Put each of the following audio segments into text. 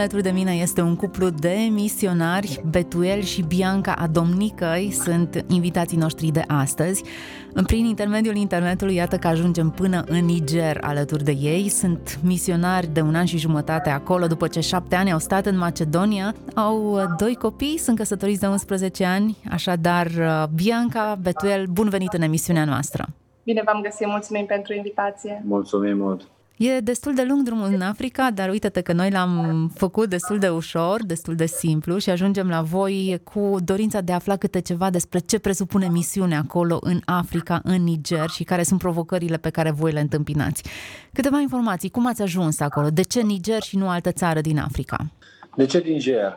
Alături de mine este un cuplu de misionari, Betuel și Bianca Adomnicăi, sunt invitații noștri de astăzi. Prin intermediul internetului, iată că ajungem până în Niger alături de ei. Sunt misionari de un an și jumătate acolo, după ce șapte ani au stat în Macedonia. Au doi copii, sunt căsătoriți de 11 ani, așadar, Bianca, Betuel, bun venit în emisiunea noastră! Bine v-am găsit, mulțumim pentru invitație! Mulțumim mult! E destul de lung drumul în Africa, dar uite-te că noi l-am făcut destul de ușor, destul de simplu și ajungem la voi cu dorința de a afla câte ceva despre ce presupune misiunea acolo în Africa, în Niger și care sunt provocările pe care voi le întâmpinați. Câteva informații, cum ați ajuns acolo? De ce Niger și nu altă țară din Africa? De ce Niger?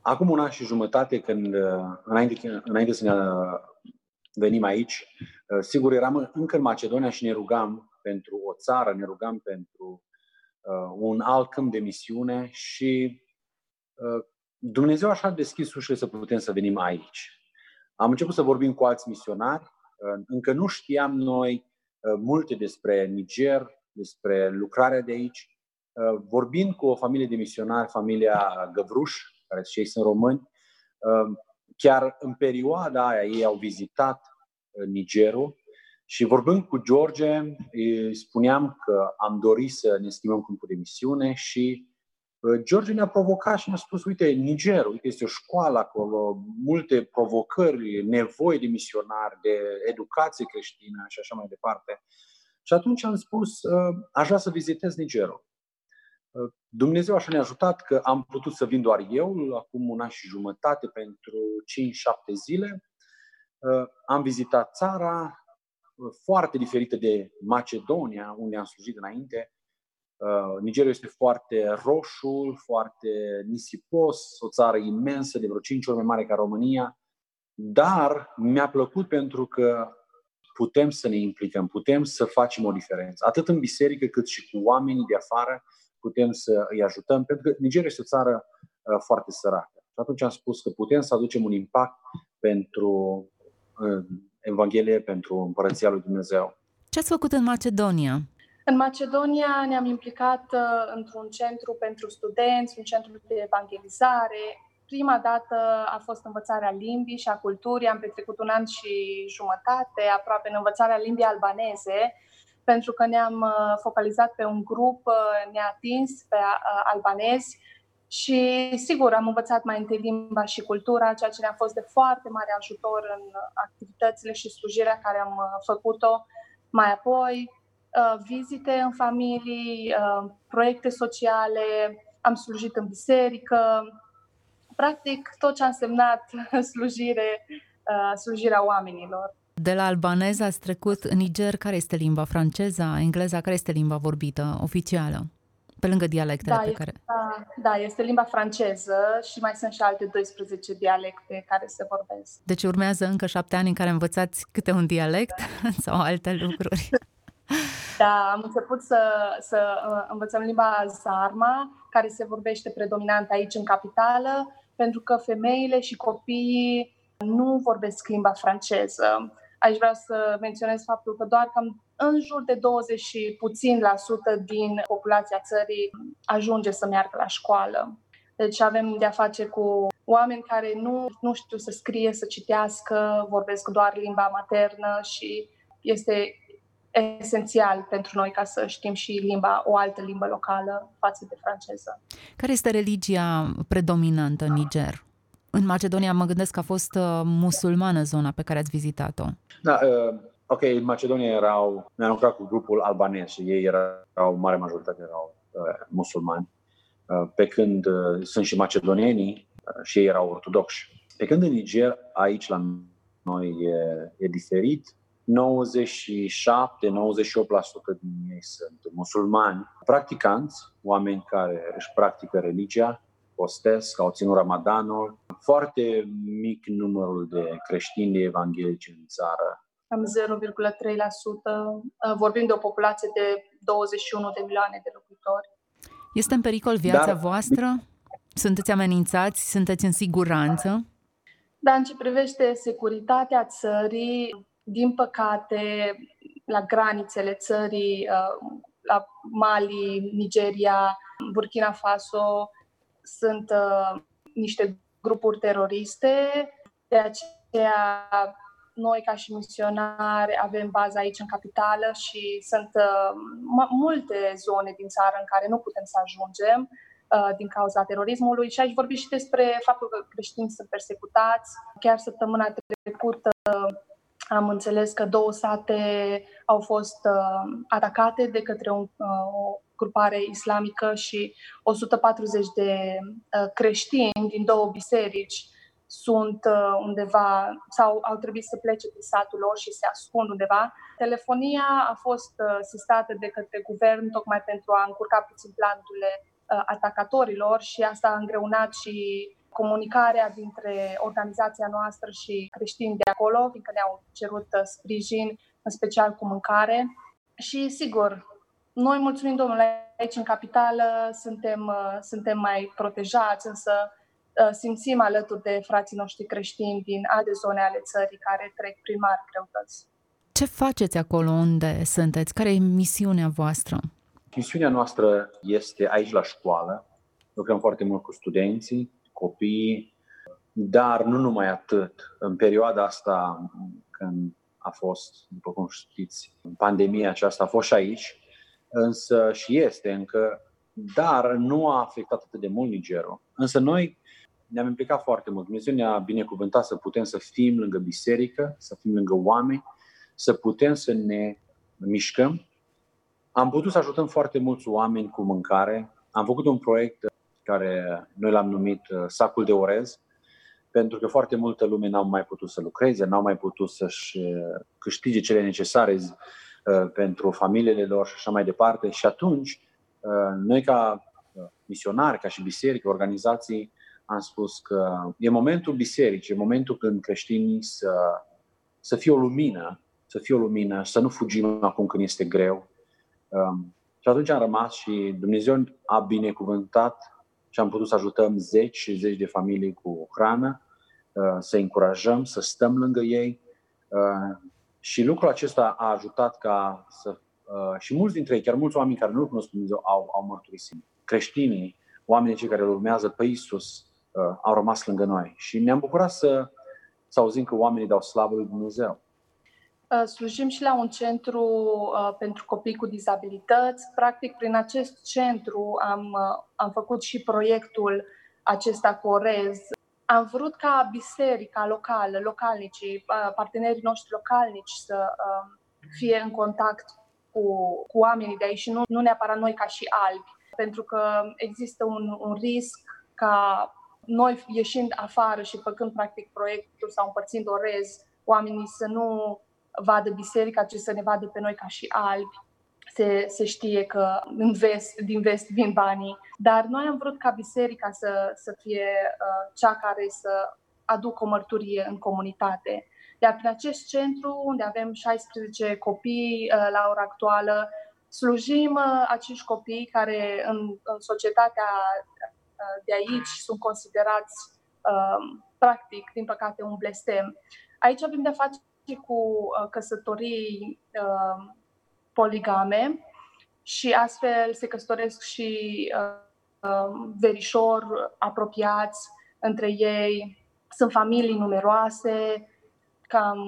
Acum un an și jumătate, când înainte, înainte să ne venim aici, sigur eram încă în Macedonia și ne rugam pentru o țară, ne rugăm pentru uh, un alt câmp de misiune și uh, Dumnezeu așa a deschis ușile să putem să venim aici. Am început să vorbim cu alți misionari, uh, încă nu știam noi uh, multe despre Niger, despre lucrarea de aici. Uh, vorbind cu o familie de misionari, familia Găvruș, care și ei sunt români, uh, chiar în perioada aia ei au vizitat uh, Nigerul și vorbând cu George, îi spuneam că am dorit să ne schimbăm câmpul de misiune și George ne-a provocat și ne-a spus, uite, Niger, uite, este o școală acolo, multe provocări, nevoi de misionari, de educație creștină și așa mai departe. Și atunci am spus, aș vrea să vizitez Nigerul. Dumnezeu așa ne-a ajutat că am putut să vin doar eu, acum un an și jumătate, pentru 5-7 zile. Am vizitat țara, foarte diferită de Macedonia, unde am slujit înainte. Uh, Nigerul este foarte roșu, foarte nisipos, o țară imensă, de vreo 5 ori mai mare ca România, dar mi-a plăcut pentru că putem să ne implicăm, putem să facem o diferență, atât în biserică cât și cu oamenii de afară, putem să îi ajutăm, pentru că Nigeria este o țară uh, foarte săracă. Și atunci am spus că putem să aducem un impact pentru uh, Evanghelie pentru Împărăția lui Dumnezeu. Ce ați făcut în Macedonia? În Macedonia ne-am implicat uh, într-un centru pentru studenți, un centru de evangelizare. Prima dată a fost învățarea limbii și a culturii. Am petrecut un an și jumătate aproape în învățarea limbii albaneze, pentru că ne-am uh, focalizat pe un grup uh, neatins, pe albanezi, și sigur, am învățat mai întâi limba și cultura, ceea ce ne-a fost de foarte mare ajutor în activitățile și slujirea care am uh, făcut-o. Mai apoi, uh, vizite în familii, uh, proiecte sociale, am slujit în biserică, practic tot ce a însemnat slujire, slujirea oamenilor. De la albaneză ați trecut în Niger, care este limba franceza, engleza, care este limba vorbită oficială? Pe lângă dialectele da, pe care... Da, da, este limba franceză și mai sunt și alte 12 dialecte care se vorbesc. Deci urmează încă șapte ani în care învățați câte un dialect sau alte lucruri? Da, am început să, să uh, învățăm limba Zarma, care se vorbește predominant aici în capitală, pentru că femeile și copiii nu vorbesc limba franceză. Aș vrea să menționez faptul că doar cam în jur de 20 și puțin la sută din populația țării ajunge să meargă la școală. Deci avem de-a face cu oameni care nu, nu știu să scrie, să citească, vorbesc doar limba maternă și este esențial pentru noi ca să știm și limba, o altă limbă locală față de franceză. Care este religia predominantă în Niger? În Macedonia mă gândesc că a fost uh, musulmană zona pe care ați vizitat-o. Da, uh, ok, în Macedonia erau, mi-am lucrat cu grupul albanez și ei erau, mare majoritate erau uh, musulmani, uh, pe când uh, sunt și macedonienii uh, și ei erau ortodoxi. Pe când în Niger, aici la noi e, e diferit, 97-98% din ei sunt musulmani, practicanți, oameni care își practică religia, postesc, au ținut Ramadanul. Foarte mic numărul de creștini evanghelici în țară. Cam 0,3%. Vorbim de o populație de 21 de milioane de locuitori. Este în pericol viața Dar... voastră? Sunteți amenințați? Sunteți în siguranță? Da, în ce privește securitatea țării, din păcate, la granițele țării, uh, la Mali, Nigeria, Burkina Faso, sunt uh, niște grupuri teroriste. De aceea, noi, ca și misionari, avem baza aici în capitală și sunt uh, multe zone din țară în care nu putem să ajungem din cauza terorismului și aici vorbi și despre faptul că creștinii sunt persecutați. Chiar săptămâna trecută am înțeles că două sate au fost uh, atacate de către un, uh, o grupare islamică și 140 de uh, creștini din două biserici sunt uh, undeva sau au trebuit să plece din satul lor și se ascund undeva. Telefonia a fost uh, sistată de către guvern tocmai pentru a încurca puțin planurile uh, atacatorilor și asta a îngreunat și comunicarea dintre organizația noastră și creștini de acolo, fiindcă ne-au cerut uh, sprijin, în special cu mâncare. Și, sigur, noi, mulțumim Domnului, aici în capitală suntem, uh, suntem mai protejați, însă uh, simțim alături de frații noștri creștini din alte zone ale țării care trec prin mari greutăți. Ce faceți acolo unde sunteți? Care e misiunea voastră? Misiunea noastră este aici la școală. Lucrăm foarte mult cu studenții, copiii, dar nu numai atât. În perioada asta, când a fost, după cum știți, pandemia aceasta a fost și aici, însă și este încă, dar nu a afectat atât de mult Nigerul. Însă noi ne-am implicat foarte mult. Dumnezeu ne-a binecuvântat să putem să fim lângă biserică, să fim lângă oameni, să putem să ne mișcăm. Am putut să ajutăm foarte mulți oameni cu mâncare. Am făcut un proiect care noi l-am numit uh, sacul de orez, pentru că foarte multă lume n-au mai putut să lucreze, n-au mai putut să-și uh, câștige cele necesare uh, pentru familiile lor și așa mai departe. Și atunci, noi ca misionari, ca și biserică, organizații, am spus că e momentul bisericii, e momentul când creștinii să, să fie o lumină, să fie o lumină, să nu fugim acum când este greu. Um, și atunci am rămas și Dumnezeu a binecuvântat și am putut să ajutăm zeci și zeci de familii cu hrană, uh, să încurajăm, să stăm lângă ei. Uh, și lucrul acesta a ajutat ca să. Uh, și mulți dintre ei, chiar mulți oameni care nu-L cunosc Dumnezeu, au, au mărturisit. Creștinii, oamenii cei care îl urmează pe Isus, au rămas lângă noi. Și ne-am bucurat să, să auzim că oamenii dau slavă lui Dumnezeu. Uh, slujim și la un centru uh, pentru copii cu dizabilități. Practic, prin acest centru am, uh, am făcut și proiectul acesta cu Orez. Am vrut ca biserica locală, localnicii, partenerii noștri localnici să fie în contact cu, cu oamenii de aici și nu, nu neapărat noi ca și albi, pentru că există un, un risc ca noi ieșind afară și făcând practic proiectul sau împărțind orez, oamenii să nu vadă biserica, ci să ne vadă pe noi ca și albi. Se, se știe că în vest, din vest vin banii, dar noi am vrut ca biserica să, să fie uh, cea care să aducă o mărturie în comunitate. Iar prin acest centru, unde avem 16 copii uh, la ora actuală, slujim uh, acești copii care în, în societatea uh, de aici sunt considerați, uh, practic, din păcate, un blestem. Aici avem de-a face cu uh, căsătorii uh, poligame și astfel se căsătoresc și uh, verișori apropiați între ei. Sunt familii numeroase, cam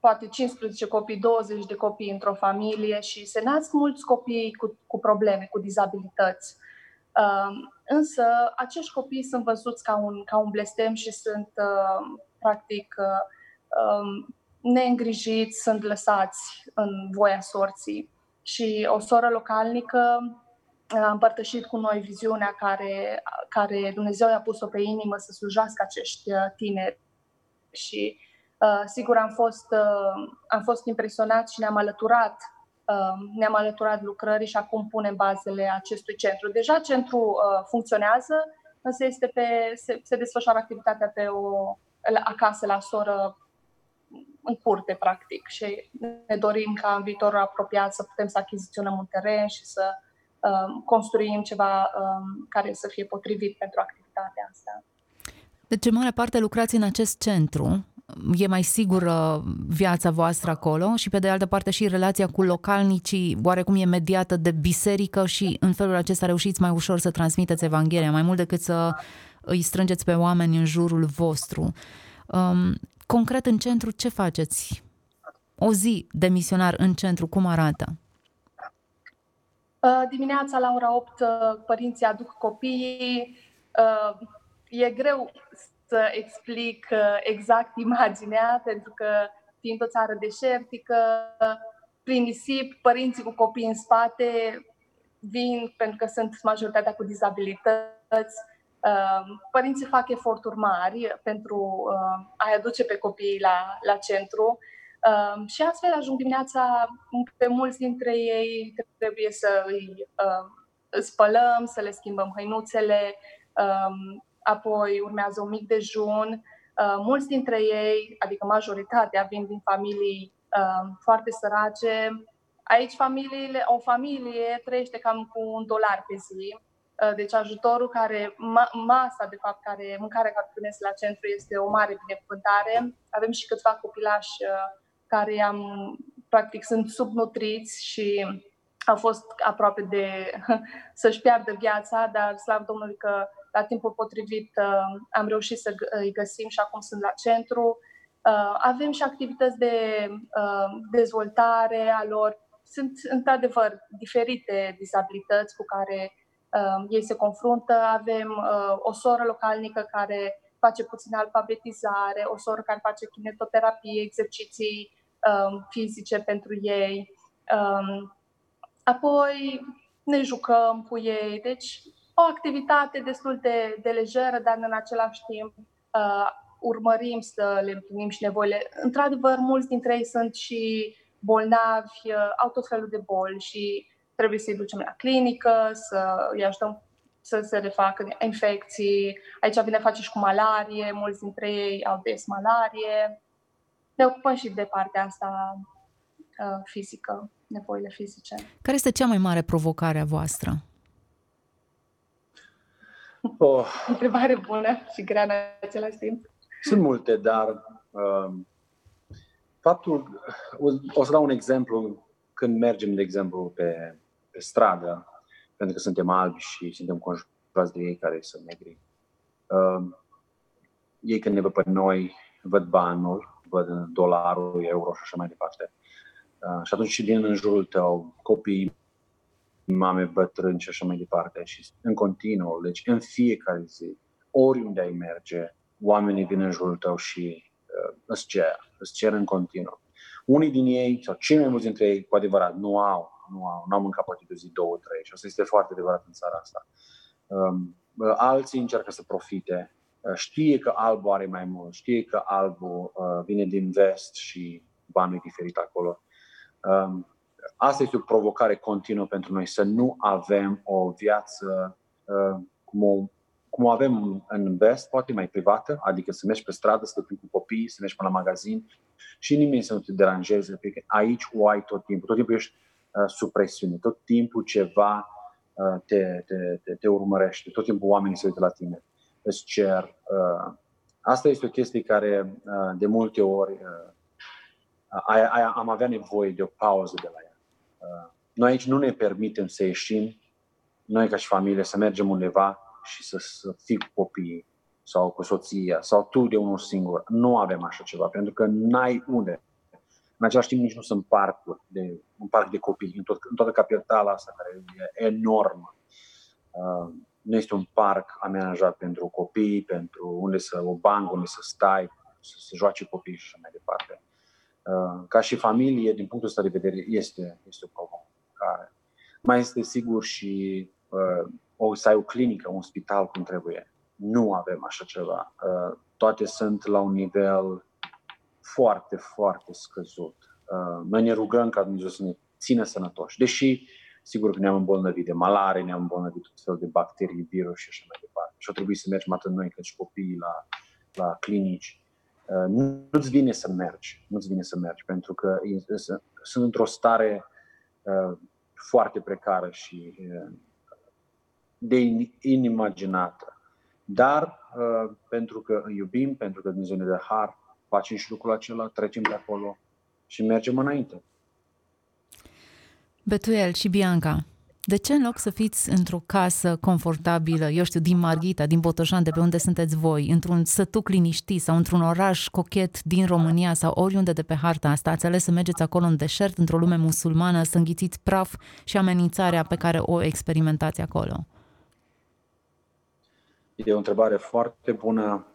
poate 15 copii, 20 de copii într-o familie și se nasc mulți copii cu, cu probleme, cu dizabilități. Uh, însă acești copii sunt văzuți ca un, ca un blestem și sunt uh, practic uh, um, neîngrijiți, sunt lăsați în voia sorții. Și o soră localnică a împărtășit cu noi viziunea care, care Dumnezeu i-a pus-o pe inimă să slujească acești uh, tineri. Și uh, sigur am fost, uh, am fost impresionat și ne-am alăturat uh, ne-am alăturat lucrării și acum punem bazele acestui centru. Deja centru uh, funcționează, însă este pe, se, se desfășoară activitatea pe o, acasă la soră în curte, practic, și ne dorim ca în viitorul apropiat să putem să achiziționăm un teren și să um, construim ceva um, care să fie potrivit pentru activitatea asta. Deci, în mare parte, lucrați în acest centru. E mai sigură viața voastră acolo și, pe de altă parte, și relația cu localnicii oarecum e mediată de biserică și, în felul acesta, reușiți mai ușor să transmiteți Evanghelia, mai mult decât să îi strângeți pe oameni în jurul vostru. Um, concret, în centru, ce faceți? O zi de misionar în centru, cum arată? Uh, dimineața la ora 8 uh, părinții aduc copiii. Uh, e greu să explic exact imaginea, pentru că fiind o țară deșertică, prin nisip, părinții cu copii în spate vin pentru că sunt majoritatea cu dizabilități, Ehm, părinții fac eforturi mari pentru ehm, a-i aduce pe copii la, la centru ehm, și astfel ajung dimineața pe mulți dintre ei trebuie să îi spălăm, să le schimbăm hăinuțele, apoi urmează un mic dejun. Mulți dintre ei, adică majoritatea, vin din familii foarte sărace. Aici familiile, o familie trăiește cam cu un dolar pe zi Uh, deci ajutorul care, masa de fapt, care, mâncarea care primesc la centru este o mare binecuvântare. Avem și câțiva copilași uh, care am, practic sunt subnutriți și au fost aproape de să-și piardă viața, dar slav Domnului că la timpul potrivit uh, am reușit să îi găsim și acum sunt la centru. Avem și activități de dezvoltare a lor. Sunt într-adevăr diferite dizabilități cu care uh, ei se confruntă. Avem uh, o soră localnică care face puțină alfabetizare, o soră care face kinetoterapie, exerciții um, fizice pentru ei. Um, apoi ne jucăm cu ei, deci o activitate destul de, de lejeră, dar în același timp uh, urmărim să le împlinim și nevoile. Într-adevăr, mulți dintre ei sunt și bolnavi, uh, au tot felul de boli și trebuie să-i ducem la clinică, să îi ajutăm să se refacă infecții. Aici vine face și cu malarie, mulți dintre ei au des malarie. Ne ocupăm și de partea asta uh, fizică, nevoile fizice. Care este cea mai mare provocare a voastră? Oh. Întrebare bună și grea în același timp. Sunt multe, dar uh, faptul, o, o să dau un exemplu, când mergem, de exemplu, pe pe stradă, pentru că suntem albi și suntem conjurați de ei care sunt negri. Uh, ei când ne văd pe noi, văd banul, văd dolarul, euro și așa mai departe. Uh, și atunci și din în jurul tău, copii, mame, bătrâni și așa mai departe. Și în continuu, deci în fiecare zi, oriunde ai merge, oamenii vin în jurul tău și uh, îți cer, îți cer în continuu. Unii din ei, sau cei mai mulți dintre ei, cu adevărat, nu au nu au, n-au mâncat poate de zi, două, trei și asta este foarte adevărat în țara asta. Um, alții încearcă să profite, uh, știe că albul are mai mult, știe că albul uh, vine din vest și banul e diferit acolo. Um, asta este o provocare continuă pentru noi, să nu avem o viață uh, cum o cum o avem în vest, poate mai privată, adică să mergi pe stradă, să te cu copii, să mergi până la magazin și nimeni să nu te deranjeze, pentru că aici o ai tot timpul. Tot timpul ești Uh, sub presiune. Tot timpul ceva uh, te, te, te, te urmărește, tot timpul oamenii se uită la tine, îți cer. Uh, asta este o chestie care de multe ori am avea nevoie de o pauză de la ea. Noi aici nu ne permitem să ieșim, noi ca și familie, să mergem undeva și să, să fii cu copiii sau cu soția sau tu de unul singur. Nu avem așa ceva, pentru că n-ai unde. În același timp nici nu sunt parcuri, de, un parc de copii în, tot, în toată capitala asta care e enormă. Uh, nu este un parc amenajat pentru copii, pentru unde să, o bancă, unde să stai, să se joace copii și așa mai departe. Uh, ca și familie, din punctul ăsta de vedere, este, este o provocare. Mai este sigur și uh, o, să ai o clinică, un spital cum trebuie. Nu avem așa ceva. Uh, toate sunt la un nivel foarte, foarte scăzut. Uh, noi ne rugăm ca Dumnezeu să ne țină sănătoși, deși sigur că ne-am îmbolnăvit de malare, ne-am îmbolnăvit tot fel de bacterii, virus și așa mai departe. și au trebuit să mergem atât noi cât și copiii la, la clinici. Nu-ți vine să mergi, nu-ți vine să mergi, pentru că sunt într-o stare foarte precară și de inimaginată. Dar pentru că îi iubim, pentru că Dumnezeu ne dă har, facem și lucrul acela, trecem de acolo și mergem înainte. Betuel și Bianca, de ce în loc să fiți într-o casă confortabilă, eu știu, din Marghita, din Botoșan, de pe unde sunteți voi, într-un sătuc liniștit sau într-un oraș cochet din România sau oriunde de pe harta asta, ați ales să mergeți acolo în deșert, într-o lume musulmană, să înghițiți praf și amenințarea pe care o experimentați acolo? E o întrebare foarte bună.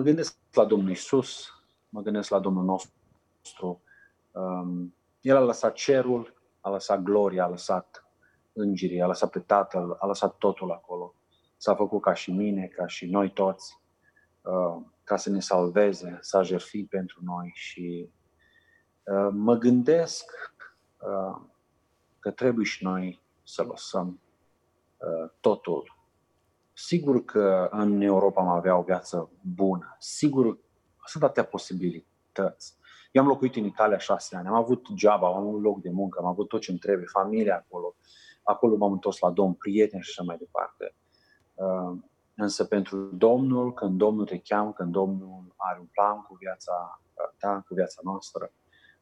Mă gândesc la Domnul Isus, mă gândesc la Domnul nostru. Um, el a lăsat cerul, a lăsat gloria, a lăsat îngerii, a lăsat pe Tatăl, a lăsat totul acolo. S-a făcut ca și mine, ca și noi toți, uh, ca să ne salveze, să jertfi pentru noi și uh, mă gândesc uh, că trebuie și noi să lăsăm totul. Sigur că în Europa am avea o viață bună. Sigur, sunt atâtea posibilități. Eu am locuit în Italia șase ani, am avut job, am avut loc de muncă, am avut tot ce îmi trebuie, familia acolo. Acolo m-am întors la Domn, prieteni și așa mai departe. Uh, însă pentru Domnul, când Domnul te cheamă, când Domnul are un plan cu viața ta, cu viața noastră,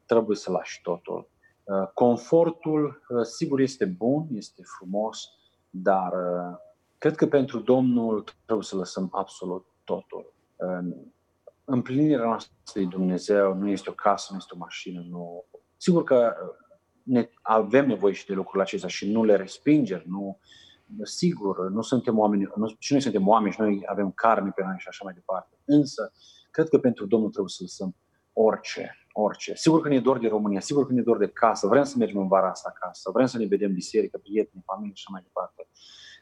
trebuie să lași totul. Uh, confortul, uh, sigur, este bun, este frumos, dar cred că pentru Domnul trebuie să lăsăm absolut totul împlinirea noastră de Dumnezeu nu este o casă, nu este o mașină, nu... Sigur că ne, avem nevoie și de lucrurile acestea și nu le respingem, nu, sigur, nu suntem oameni, nu, și noi suntem oameni și noi avem carne pe noi și așa mai departe. Însă, cred că pentru Domnul trebuie să lăsăm orice, orice. Sigur că ne dor de România, sigur că ne dor de casă, vrem să mergem în vara asta acasă, vrem să ne vedem biserică, prieteni, familie și așa mai departe.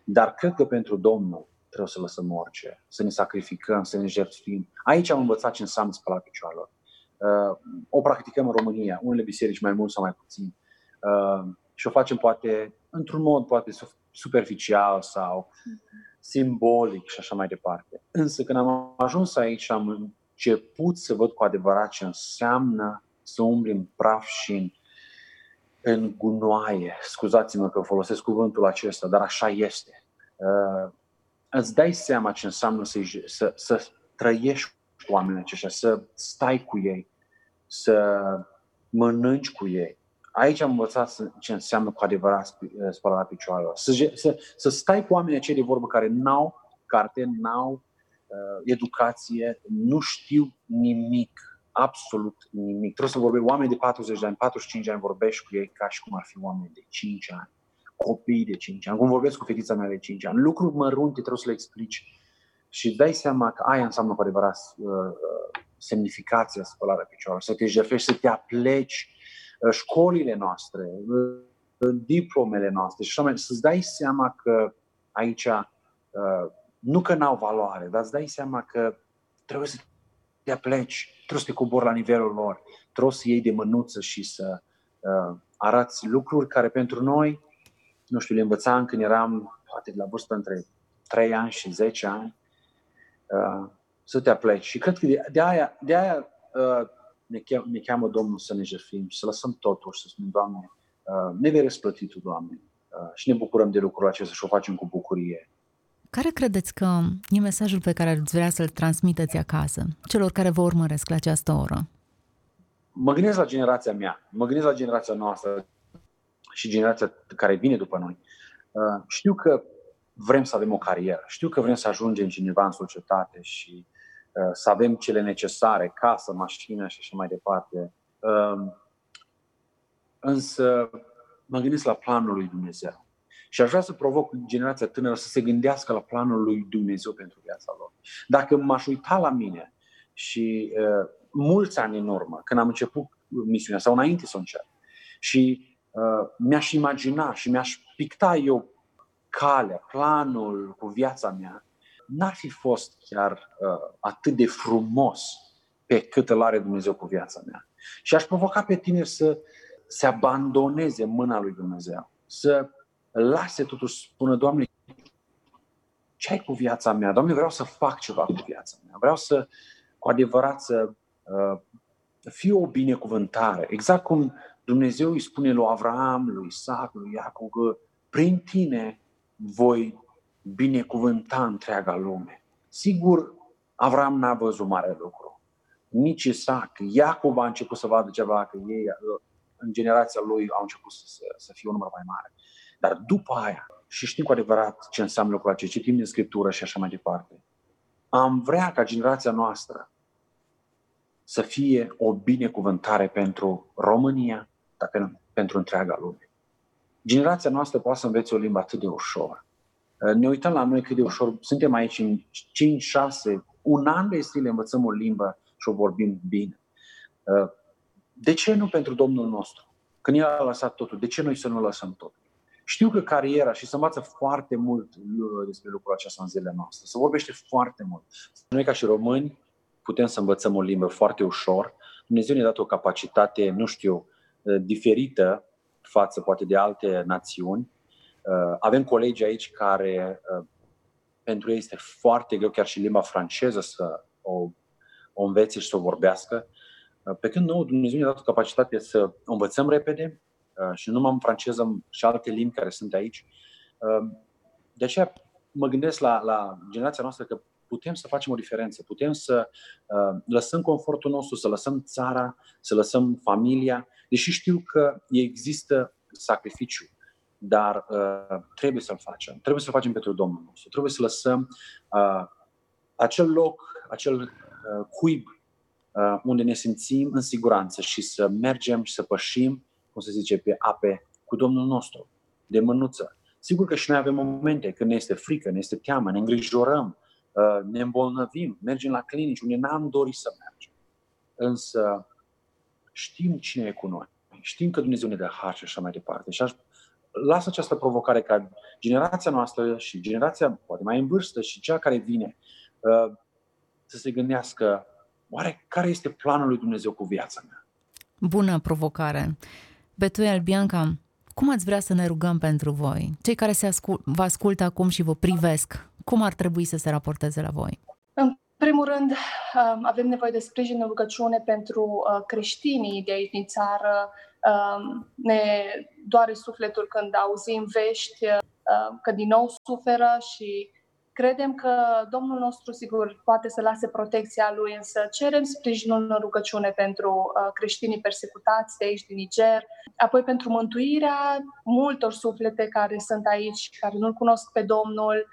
Dar cred că pentru Domnul trebuie să lăsăm orice, să ne sacrificăm, să ne jertfim. Aici am învățat ce înseamnă spăla picioarelor. Uh, o practicăm în România, unele biserici mai mult sau mai puțin. Uh, și o facem poate într-un mod poate superficial sau simbolic și așa mai departe. Însă când am ajuns aici am început să văd cu adevărat ce înseamnă să umbli în praf și în, în gunoaie. Scuzați-mă că folosesc cuvântul acesta, dar așa este. Uh, îți dai seama ce înseamnă să, să, să trăiești cu oamenii aceștia, să stai cu ei, să mănânci cu ei. Aici am învățat ce înseamnă cu adevărat spălarea picioarelor. Să, să, să stai cu oamenii aceia de vorbă care n-au carte, n-au uh, educație, nu știu nimic, absolut nimic. Trebuie să vorbești oameni de 40 de ani, 45 de ani, vorbești cu ei ca și cum ar fi oameni de 5 ani copii de 5 ani, cum vorbesc cu fetița mea de 5 ani, lucruri mărunte trebuie să le explici și dai seama că aia înseamnă cu adevărat uh, uh semnificația spălarea picioarelor, să te jertfești, să te apleci uh, școlile noastre, uh, diplomele noastre și așa mai să-ți dai seama că aici uh, nu că n-au valoare, dar îți dai seama că trebuie să te apleci, trebuie să te cobori la nivelul lor, trebuie să iei de mânuță și să uh, arăți lucruri care pentru noi nu știu, le învățam când eram, poate la vârstă între 3 ani și 10 ani, uh, să te apleci. Și cred că de, de aia, de aia uh, ne, cheamă, ne cheamă Domnul să ne jertfim și să lăsăm totul și să spunem, Doamne, uh, ne vei răsplăti Tu, Doamne. Uh, și ne bucurăm de lucrul acesta și o facem cu bucurie. Care credeți că e mesajul pe care ați vrea să-l transmiteți acasă, celor care vă urmăresc la această oră? Mă gândesc la generația mea, mă gândesc la generația noastră, și generația care vine după noi. Uh, știu că vrem să avem o carieră, știu că vrem să ajungem cineva în societate și uh, să avem cele necesare, casă, mașină și așa mai departe. Uh, însă mă gândesc la planul lui Dumnezeu. Și aș vrea să provoc generația tânără să se gândească la planul lui Dumnezeu pentru viața lor. Dacă m-aș uita la mine și uh, mulți ani în urmă, când am început misiunea sau înainte să o încep, și Uh, mi-aș imagina și mi-aș picta eu calea, planul cu viața mea, n-ar fi fost chiar uh, atât de frumos pe cât îl are Dumnezeu cu viața mea. Și aș provoca pe tine să se abandoneze mâna lui Dumnezeu, să lase totuși, spună, Doamne, ce ai cu viața mea? Doamne, vreau să fac ceva cu viața mea. Vreau să, cu adevărat, să uh, fiu o binecuvântare. Exact cum Dumnezeu îi spune lui Avram, lui Isaac, lui Iacov, că prin tine voi binecuvânta întreaga lume. Sigur, Avram n-a văzut mare lucru. Nici Isaac. Iacov a început să vadă ceva, că ei, în generația lui, au început să, să, să fie un număr mai mare. Dar după aia, și știm cu adevărat ce înseamnă lucrul acesta, citim din Scriptură și așa mai departe, am vrea ca generația noastră să fie o binecuvântare pentru România, dar pentru întreaga lume. Generația noastră poate să învețe o limbă atât de ușor. Ne uităm la noi cât de ușor, suntem aici în 5, 6, un an de zile învățăm o limbă și o vorbim bine. De ce nu pentru Domnul nostru? Când El a lăsat totul, de ce noi să nu lăsăm totul? Știu că cariera și se învață foarte mult despre lucrul acesta în zilele noastre. Se vorbește foarte mult. Noi ca și români putem să învățăm o limbă foarte ușor. Dumnezeu ne-a dat o capacitate, nu știu, diferită față poate de alte națiuni. Avem colegi aici care pentru ei este foarte greu chiar și limba franceză să o, o învețe și să o vorbească. Pe când nou Dumnezeu ne-a dat o capacitate să o învățăm repede, Uh, și nu numai în franceză și alte limbi care sunt aici. Uh, de aceea mă gândesc la, la generația noastră că putem să facem o diferență, putem să uh, lăsăm confortul nostru, să lăsăm țara, să lăsăm familia, deși știu că există sacrificiu, dar uh, trebuie să-l facem. Trebuie să-l facem pentru Domnul nostru. Trebuie să lăsăm uh, acel loc, acel uh, cuib uh, unde ne simțim în siguranță și să mergem și să pășim cum se zice, pe ape cu Domnul nostru, de mânuță. Sigur că și noi avem momente când ne este frică, ne este teamă, ne îngrijorăm, uh, ne îmbolnăvim, mergem la clinici unde n-am dorit să mergem. Însă știm cine e cu noi. Știm că Dumnezeu ne dă har și așa mai departe. Și aș, lasă această provocare ca generația noastră și generația poate mai în vârstă și cea care vine uh, să se gândească oare care este planul lui Dumnezeu cu viața mea? Bună provocare! Betuel, Bianca, cum ați vrea să ne rugăm pentru voi? Cei care se ascult, vă ascultă acum și vă privesc, cum ar trebui să se raporteze la voi? În primul rând, um, avem nevoie de sprijin în rugăciune pentru uh, creștinii de aici din țară. Um, ne doare sufletul când auzim vești uh, că din nou suferă și Credem că Domnul nostru, sigur, poate să lase protecția lui, însă cerem sprijinul în rugăciune pentru uh, creștinii persecutați de aici, din Niger, apoi pentru mântuirea multor suflete care sunt aici, care nu-L cunosc pe Domnul,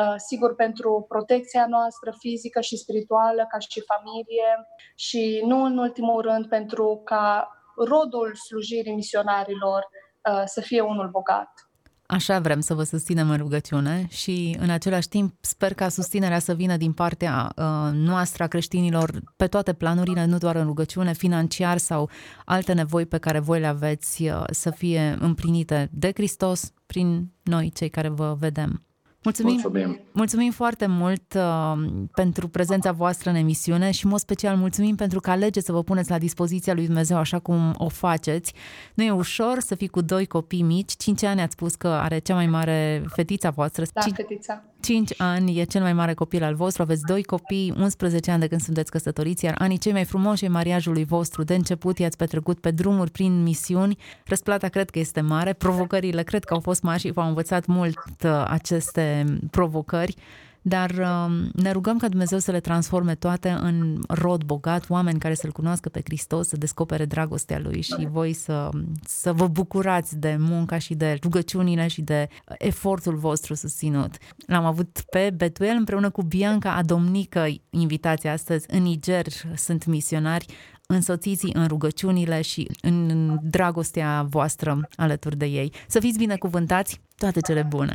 uh, sigur pentru protecția noastră fizică și spirituală, ca și familie, și nu în ultimul rând pentru ca rodul slujirii misionarilor uh, să fie unul bogat. Așa vrem să vă susținem în rugăciune și în același timp sper ca susținerea să vină din partea uh, noastră a creștinilor pe toate planurile, nu doar în rugăciune, financiar sau alte nevoi pe care voi le aveți uh, să fie împlinite de Hristos prin noi, cei care vă vedem. Mulțumim, mulțumim. mulțumim foarte mult uh, pentru prezența voastră în emisiune și, în mod special, mulțumim pentru că alegeți să vă puneți la dispoziția lui Dumnezeu așa cum o faceți. Nu e ușor să fii cu doi copii mici. Cinci ani ați spus că are cea mai mare fetița voastră. Da, Cin- fetița. 5 ani e cel mai mare copil al vostru, aveți doi copii, 11 ani de când sunteți căsătoriți, iar anii cei mai frumoși ai mariajului vostru. De început i-ați petrecut pe drumuri prin misiuni, răsplata cred că este mare, provocările cred că au fost mari și v-au învățat mult uh, aceste provocări dar um, ne rugăm ca Dumnezeu să le transforme toate în rod bogat, oameni care să-L cunoască pe Hristos, să descopere dragostea Lui și voi să, să vă bucurați de munca și de rugăciunile și de efortul vostru susținut. L-am avut pe Betuel împreună cu Bianca Adomnică, invitația astăzi în Niger, sunt misionari, însoțiți în rugăciunile și în dragostea voastră alături de ei. Să fiți binecuvântați, toate cele bune!